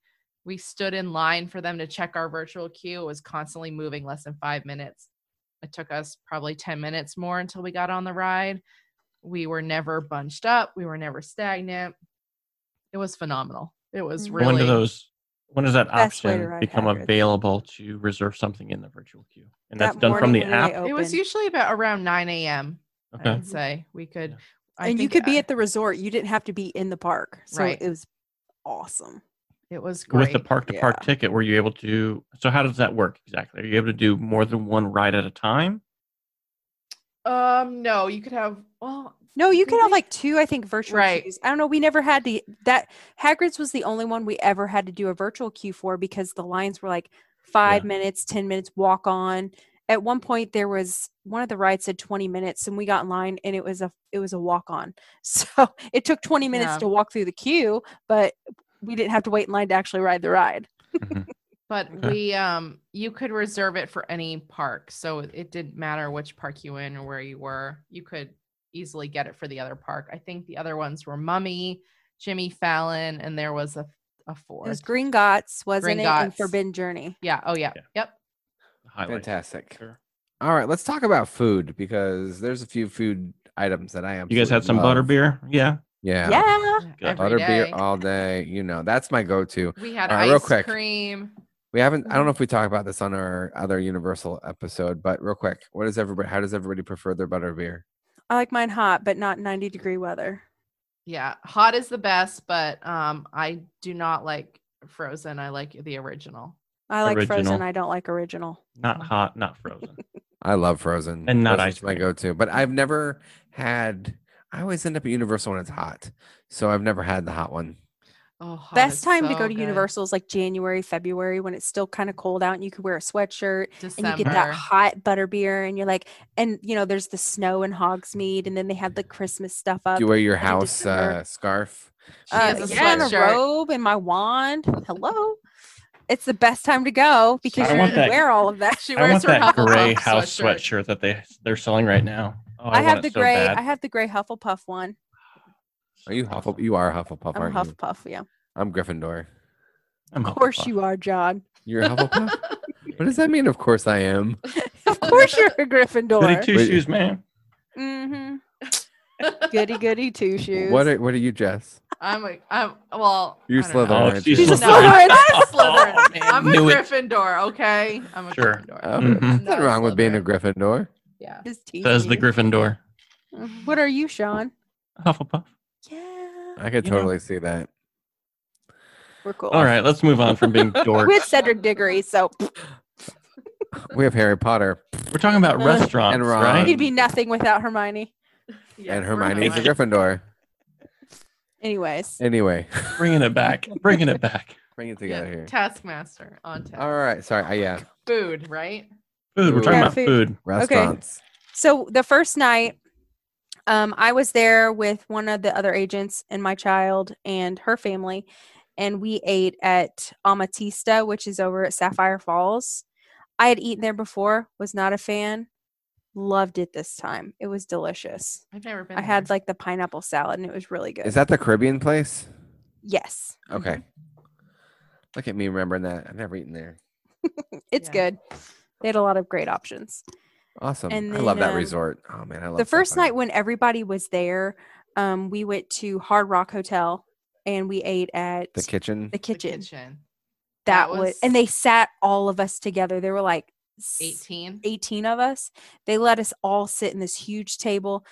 we stood in line for them to check our virtual queue. It was constantly moving less than 5 minutes. It took us probably 10 minutes more until we got on the ride. We were never bunched up, we were never stagnant. It was phenomenal. It was really Go into those when does that Best option become Hagrid's. available to reserve something in the virtual queue? And That that's done from the morning when they app. It was usually about around 9 a.m. I Okay. would say we could. Yeah. I and you think could be at the resort. You didn't have to be in the park. So Right. it was awesome. It was great. With the park to park Yeah. ticket, were you able to? So how does that work exactly? Are you able to do more than one ride at a time? Um, no, you could have. Well, No, you could have like two, I think, virtual Right. queues. I don't know. We never had to that Hagrid's was the only one we ever had to do a virtual queue for because the lines were like five Yeah. minutes, ten minutes walk on. At one point there was one of the rides said 20 minutes and we got in line and it was a it was a walk on. So it took 20 minutes Yeah. to walk through the queue, but we didn't have to wait in line to actually ride the ride. Mhm. but we um you could reserve it for any park, so it- it didn't matter which park you in or where you were. You could easily get it for the other park. I think the other ones were Mummy, Jimmy Fallon, and there was a a It was Gringotts, wasn't it? And Gringotts. Forbidden Journey. yeah. Oh yeah. Yeah. Yep. Highlight. Fantastic. Sure. All right, let's talk about food because there's a few food items that I am. You guys had some butter beer? Yeah. Yeah. Yeah. Good. Every Butter beer all day. You know, that's my go-to. We had All right, ice real quick. cream. We haven't. I don't know Mhm. if we talk about this on our other Universal episode, but real quick, what does everybody? How does everybody prefer their butter beer? I like mine hot, but not 90 degree weather. Yeah, hot is the best, but um, I do not like frozen. I like the original. I like frozen. I don't like original. Not hot, not frozen. I love frozen, And not Frozen's ice my go-to. But I've never had. I always end up at Universal when it's hot, so I've never had the hot one. Oh, hot Best is time to go to good. Universal is like January, February when it's still kind of cold out and you could wear a sweatshirt December. and you get that hot butter beer and you're like, and you know, there's the snow in Hogsmeade and then they have the Christmas stuff up. Do you wear your house uh, scarf? She Uh, has a yeah, and a robe and my wand. Hello. It's the best time to go because I you want can that- wear all of that. She wears I wears want her that Hufflepuff gray house sweatshirt. sweatshirt that they they're selling right now. Oh, I, want have the so gray. bad. I have the gray Hufflepuff one. Are you Hufflepuff? You are Hufflepuff, I'm a aren't you? Hufflepuff. Yeah, I'm Gryffindor. I'm of course Hufflepuff. you are, John. You're a Hufflepuff. what does that mean? Of course I am. of course you're a Gryffindor. Goody Gryffindor. two Wait. shoes, man. Mm-hmm. Goody goody two shoes. What are What are you, Jess? I'm a, I'm well. You're I. Slytherin, Oh, she's? She's a No, I'm Slytherin. a Slytherin. I'm a Knew it. Gryffindor. Okay, I'm a Sure. Gryffindor. Oh, Mhm. Nothing Not a wrong with being a Gryffindor. Yeah. Just teasing Says the. Gryffindor. Mhm. What are you, Sean? Hufflepuff. Yeah, I could You know. totally see that. we're cool. All right, let's move on from being dorks. With Cedric Diggory, so We have Harry Potter We're talking about Uh, restaurants, And Ron. right? he'd be nothing without Hermione. Yeah, and we're Hermione's a Gryffindor. Anyways, Anyway, Bringing it back. Bringing it back. bring it Yeah, together here. Taskmaster on task. All right. Sorry. Uh, yeah. Food, right? Food. We're talking Yeah, about food. food. Restaurants. so the first night, um, I was there with one of the other agents and my child and her family, and we ate at Amatista, which is over at Sapphire Falls. I had eaten there before, was not a fan. Loved it this time. It was delicious. I've never been. I had like the pineapple salad, and it was really good. Is that the Caribbean place? yes, Okay. Look at me remembering that. I've never eaten there. it's Yeah. good. They had a lot of great options. Awesome. And I love that um, resort. Oh man, I love the first night when everybody was there, um, we went to Hard Rock Hotel and we ate at the kitchen. the The kitchen. kitchen. That, That was, was- and they sat all of us together. There were like s- 18. 18 of us. They let us all sit in this huge table.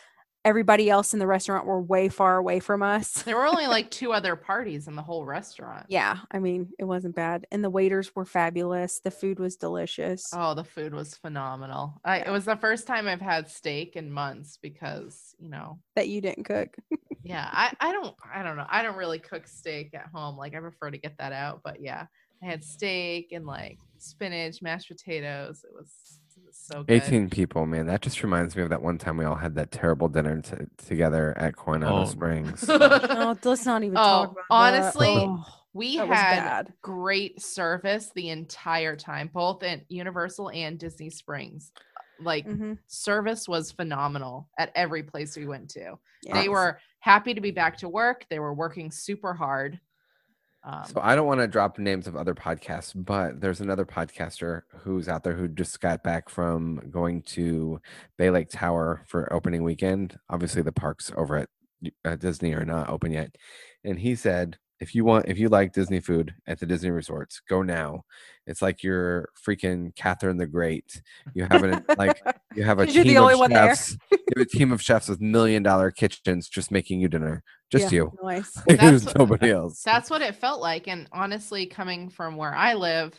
Everybody else in the restaurant were way far away from us. There were only like two other parties in the whole restaurant. Yeah, I mean, it wasn't bad. And the waiters were fabulous. The food was delicious. Oh, the food was phenomenal. I, it was the first time I've had steak in months because, you know, That you didn't cook. yeah, I, I don't, I don't know. I don't really cook steak at home. Like I prefer to get that out, but yeah, I had steak and like spinach, mashed potatoes. It was, it was so good. 18 people, man. That just reminds me of that one time we all had that terrible dinner t- together at Coronado Oh. Springs. oh, let's not even talk Oh, about honestly, that. Oh, we that had bad. great service the entire time, both at Universal and Disney Springs. Like Mhm. service was phenomenal at every place we went to. Yeah. They were happy to be back to work. They were working super hard. Um, So I don't want to drop names of other podcasts, but there's another podcaster who's out there who just got back from going to Bay Lake Tower for opening weekend. Obviously, the parks over at uh, Disney are not open yet, and he said if you want if you like Disney food at the Disney resorts, go now. It's like you're freaking Catherine the Great. You have an like you have a 'Cause you're the team only of one chefs. you have a team of chefs with million dollar kitchens just making you dinner. Just Yeah, you. Nice. There's what- nobody else. That's what it felt like. And honestly, coming from where I live,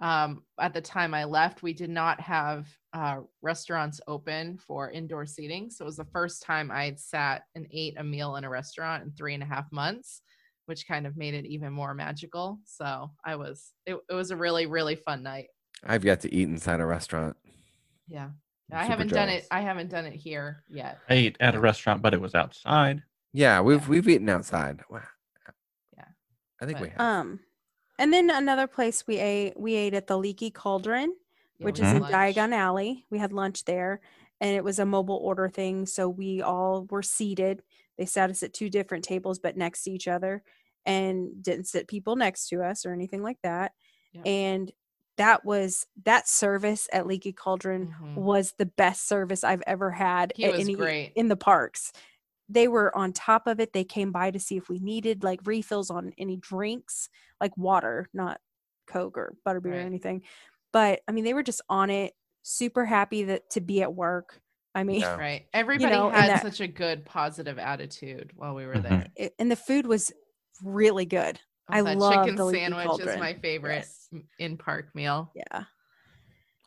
um, at the time I left, we did not have uh, restaurants open for indoor seating. So it was the first time I'd sat and ate a meal in a restaurant in three and a half months, which kind of made it even more magical. So I was, it, it was a really, really fun night. I've yet to eat inside a restaurant. Yeah. I'm I haven't done it. I haven't done it here yet. I ate at a restaurant, but it was outside. Yeah, we've Yeah. we've eaten outside. Wow. Yeah. I think we have. Um, and then another place we ate, we ate at the Leaky Cauldron, Yeah, which we is had in lunch. Diagon Alley. We had lunch there, and it was a mobile order thing. So we all were seated. They sat us at two different tables, but next to each other, and didn't sit people next to us or anything like that. Yeah. And that was that service at Leaky Cauldron Mhm. was the best service I've ever had He at was any- great. in the parks. They were on top of it. They came by to see if we needed like refills on any drinks, like water, not Coke or butterbeer or anything. But I mean, they were just on it, super happy that to be at work. I mean, Yeah. Right. Everybody know, had that- such a good positive attitude while we were Mhm. there. it, and the food was really good. Oh, I love chicken the Leaky sandwich is my favorite Yes. in park meal. Yeah.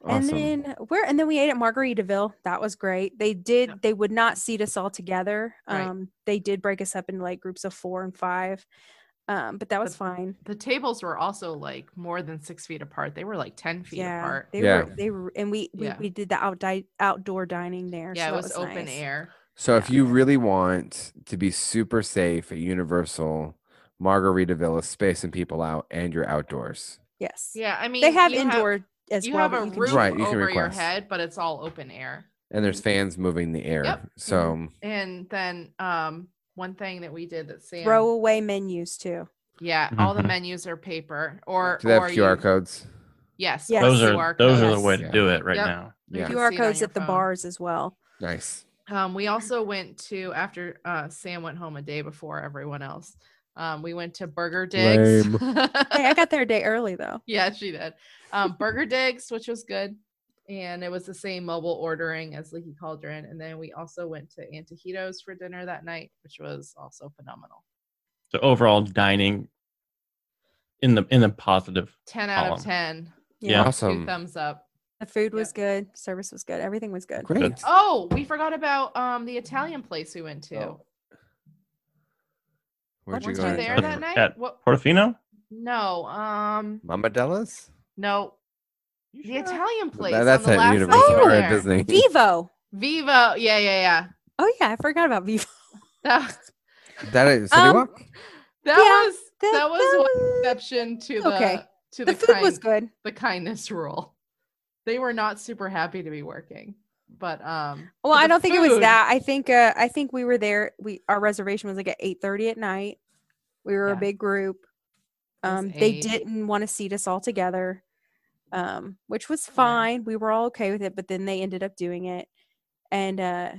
Awesome. And then where and then we ate at Margaritaville. That was great. They did Yep. they would not seat us all together. Right. Um they did break us up into like groups of 4 and 5. Um but that was But fine. The tables were also like more than six feet apart. They were like ten feet yeah. apart. They Yeah. were they were and we we, Yeah. we did the out outdoor dining there. Yeah, so it that was, open nice. air. So if you really want to be super safe at Universal, Margaritaville is spacing people out and you're outdoors. Yes. Yeah, I mean they have you indoor as you well. have a you can roof Right, you can over your head, but it's all open air. And there's fans moving the air. Yep. So And then um one thing that we did that Sam throw away menus too. yeah, all the Mhm. menus are paper or do they have or QR you- codes? Yes, Yes. Those QR are those are the way to Yeah. do it right Yep. now. Yeah. QR see it on codes at the phone. bars as well. Nice. Um, we also went to after uh, Sam went home a day before everyone else. Um, we went to Burger Digs. Hey, I got there a day early though. yeah, she did. Um, Burger Digs, which was good, and it was the same mobile ordering as Leaky Cauldron. And then we also went to Antojitos for dinner that night, which was also phenomenal. So overall dining in the in the positive. Ten out Column. of ten. Yeah. Two Awesome. thumbs up. The food was good, service was good, everything was good. Great. Oh, we forgot about um the Italian place we went to. Oh, Where'd you Weren't go? you to there that night? At What? Portofino? No. Um. Mama Della's? No. You The sure? Italian place. That- on that's the at last Universal night we or were at. Disney. Vivo. Vivo. Yeah, yeah, yeah. Oh yeah, I forgot about Vivo. That, That is City Um, Walk? that Yeah, was that- that was that one exception to the Okay. to The, the, food kind, was good. the kindness rule. They were not super happy to be working, but um. Well, but I don't think it was that. I think uh I think we were there. We our reservation was like at eight thirty at night. We were Yeah. a big group. Um, they didn't want to seat us all together, um, which was Yeah. fine. We were all okay with it, but then they ended up doing it, and uh,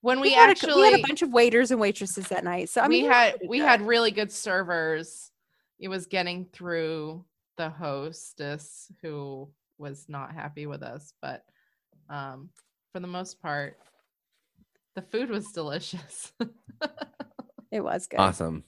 When we, had a, actually we had a bunch of waiters and waitresses that night. So I mean, we had we good. had really good servers. It was getting through the hostess who was not happy with us, but um, for the most part, the food was delicious. it was good. Awesome.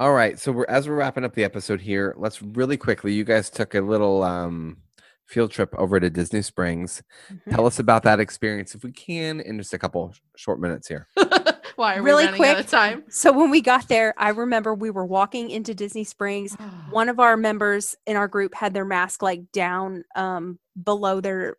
All right. So we're as we're wrapping up the episode here, let's really quickly. You guys took a little um field trip over to Disney Springs. Mhm. Tell us about that experience if we can in just a couple short minutes here. Why are Really we running out quick, of time? So when we got there, I remember we were walking into Disney Springs. One of our members in our group had their mask like down um, below their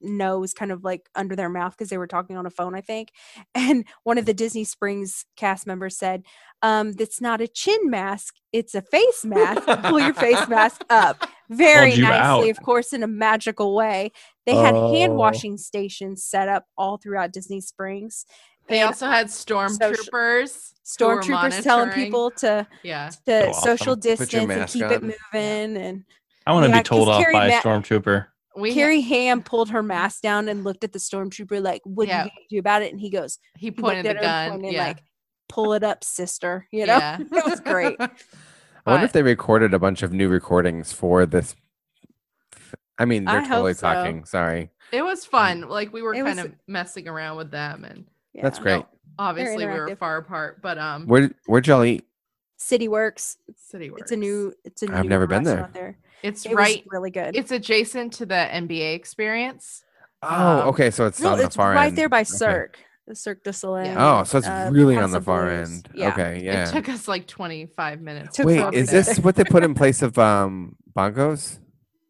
nose, kind of like under their mouth because they were talking on a phone, I think. And one of the Disney Springs cast members said, um, "That's not a chin mask; it's a face mask. Pull your face mask up." Very nicely, out. of course, in a magical way. They had hand Oh. washing stations set up all throughout Disney Springs. They and also had stormtroopers. who were stormtroopers telling people to Yeah. to So social awesome. Put distance and mask keep it on. moving. And I want to Yeah, be told off Carrie by a Ma- stormtrooper. We ha- Carrie Ham pulled her mask down and looked at the stormtrooper like, "What Yeah. are you gonna do about it?" And he goes, he he pointed looked the gun. and pointed yeah. like, pull it up, sister. You know, Yeah. it was great. I wonder if they recorded a bunch of new recordings for this. I mean, they're hope totally so. talking. Sorry. It was fun. Like we were It kind was- of messing around with them and That's great. no, obviously we were far apart, but um Where where'd y'all eat? City Works. City Works. It's a new. It's a new. I've never been there. there. It's It right was really good. it's adjacent to the NBA experience. Oh, Um, okay. So it's no, on the it's far right end. there by Okay. Cirque, the Cirque du Soleil. Oh, so it's uh, really on the far Blues. end. Yeah. Okay, yeah. It took us like 25 minutes. Wait, is to this there. what they put in place of um bongos?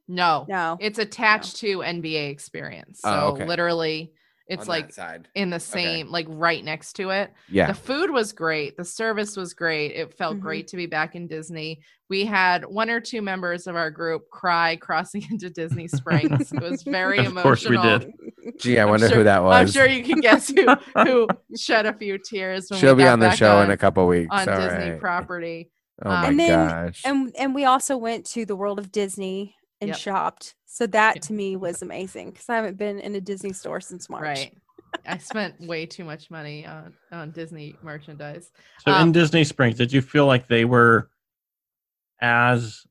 No. No. It's attached to NBA experience. So Oh, okay. literally it's like side. in the same like right next to it. Yeah. The food was great. The service was great. It felt Mhm. great to be back in Disney. We had one or two members of our group cry crossing into Disney Springs. It was very Of emotional. course we did. Gee, I I'm wonder sure- who that was. I'm sure you can guess who who shed a few tears. When She'll we be got on the show on, in a couple weeks. on All Disney right. property. Oh Um, my And then- gosh. and and we also went to the World of Disney and Yep. shopped. So that Yeah. to me was amazing because I haven't been in a Disney store since March. Right. I spent way too much money on on Disney merchandise. So Um, in Disney Springs, did you feel like they were as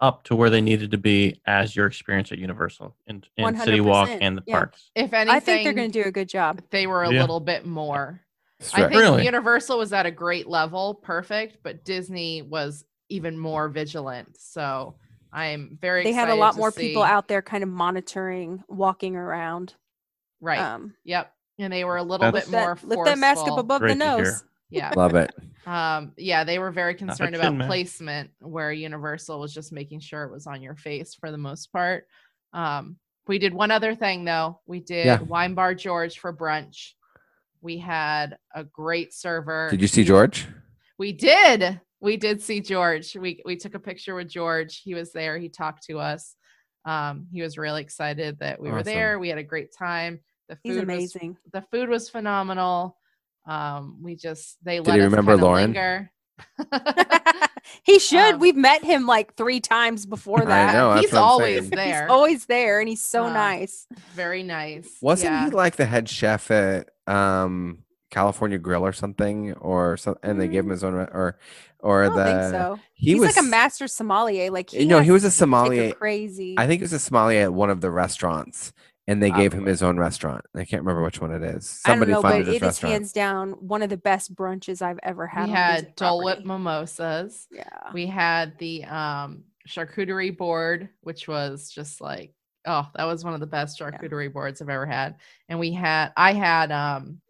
up to where they needed to be as your experience at Universal in, in City Walk and the yeah. parks? If anything, I think they're going to do a good job. they were a Yeah. little bit more. I Stretch. think Really? Universal was at a great level, perfect, but Disney was even more vigilant. So I'm very. They had a lot to more people out there kind of monitoring, walking around. Right. Um, yep. And they were a little That's- bit that, more lift that mask up above Great the nose. Yeah. Love it. Um, yeah, they were very concerned about mask. placement, where Universal was just making sure it was on your face for the most part. Um, we did one other thing though. We did Yeah. Wine Bar George for brunch. We had a great server. Did you see George? We did. We did see George. We we took a picture with George. He was there. He talked to us. Um, he was really excited that we were there. We had a great time. The food He's was amazing. the food was phenomenal. Um, we just they Did let he us remember Lauren? linger. he should. Um, We've met him like three times before I that. know. he's always saying. there. He's always there, and he's so Um, nice. Very nice. Wasn't yeah. he like the head chef at um California Grill or something, or so? And they gave him his own, re- or or I don't the think so. he he's was like a master sommelier. Like he You know, he was a to take sommelier. crazy. I think it was a sommelier at one of the restaurants, and they gave him his own restaurant. I can't remember which one it is. I don't Somebody know, but funded his it is hands down one of the best brunches I've ever had. we had Disney Dole Whip mimosas. Yeah. We had the um charcuterie board, which was just like oh, that was one of the best charcuterie boards I've ever had. And we had I had um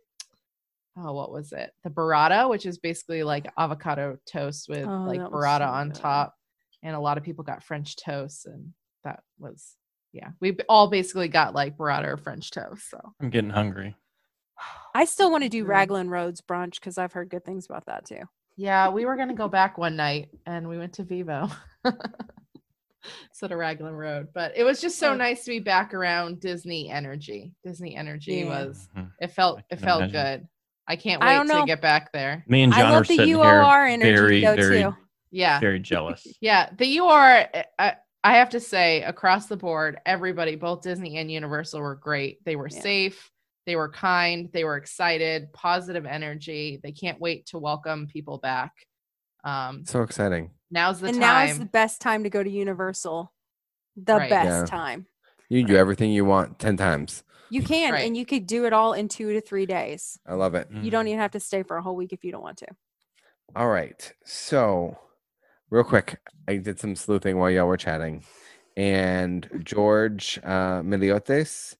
oh what was it? The burrata, which is basically like avocado toast with Oh, like that burrata so on top. And a lot of people got French toast and that was yeah. We all basically got like burrata or French toast. So I'm getting hungry. I still want to do. Raglan Roads brunch because I've heard good things about that too. Yeah, we were gonna go back one night and we went to Vivo. instead of Raglan Road. But it was just so nice to be back around Disney energy. Disney energy Yeah. was Mhm. it felt it felt imagine. good. I can't I wait don't to know. get back there. Me and I John are love the sitting UOR here energy very, though very, too. Yeah. very jealous. Yeah. The UR I, I- I have to say across the board, everybody, both Disney and Universal were great. They were Yeah. safe, they were kind, they were excited, positive energy. They can't wait to welcome people back. Um So exciting. now's the time. and now is the best time to go to Universal. The Right. best Yeah. time. You can do everything you want 10 times. You can, Right. and you could do it all in two to three days. I love it. You don't even have to stay for a whole week if you don't want to. All right. So, real quick, I did some sleuthing while y'all were chatting. And George uh, Miliotes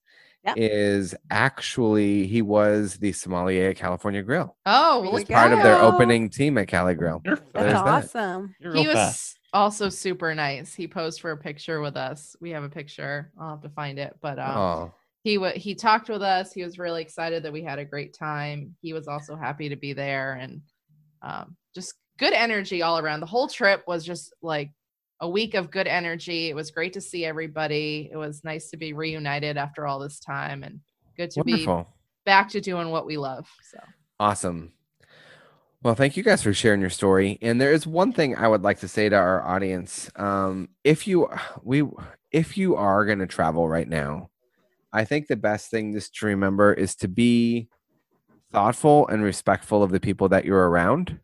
Yep. is actually, he was the sommelier at California Grill. oh, There Was look you part of their opening team at Cali Grill. You're That's There's that. awesome. He was fast. also super nice. He posed for a picture with us. We have a picture. I'll have to find it, but um, Oh, he wa he talked with us. He was really excited that we had a great time. He was also happy to be there and um, just good energy all around. The whole trip was just like a week of good energy. It was great to see everybody. It was nice to be reunited after all this time and good to be back to doing what we love. So Awesome. Well, thank you guys for sharing your story. And there is one thing I would like to say to our audience. Um, if you we if you are going to travel right now, I think the best thing just to remember is to be thoughtful and respectful of the people that you're around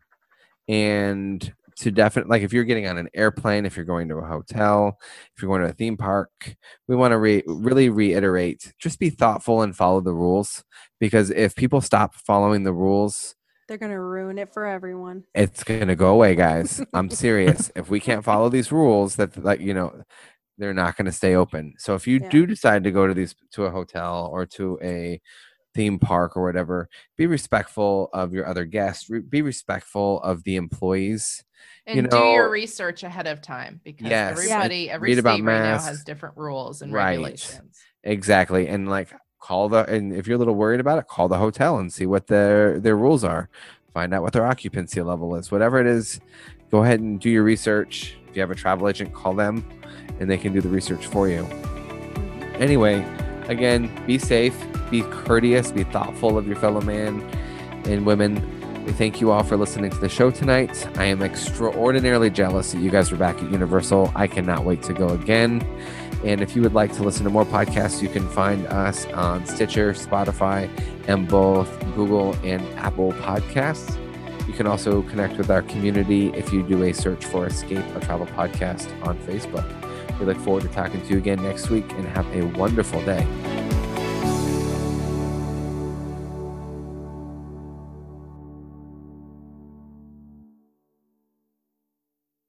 and to definitely like if you're getting on an airplane if you're going to a hotel if you're going to a theme park we want to re- really reiterate just be thoughtful and follow the rules because if people stop following the rules They're gonna ruin it for everyone. it's going to go away guys i'm serious if we can't follow these rules that like you know they're not going to stay open so if you Yeah. do decide to go to these to a hotel or to a theme park or whatever be respectful of your other guests re- be respectful of the employees And you do your research ahead of time because Yes. everybody, every Read state right now has different rules and Right. regulations. exactly and like call the and if you're a little worried about it call the hotel and see what their their rules are find out what their occupancy level is whatever it is go ahead and do your research you have a travel agent call them and they can do the research for you. Anyway again be safe be courteous be thoughtful of your fellow man and women. We thank you all for listening to the show tonight. I am extraordinarily jealous that you guys are back at universal. I cannot wait to go again. And if you would like to listen to more podcasts you can find us on stitcher spotify and both google and apple podcasts can also connect with our community if you do a search for escape a travel podcast on facebook. We look forward to talking to you again next week and have a wonderful day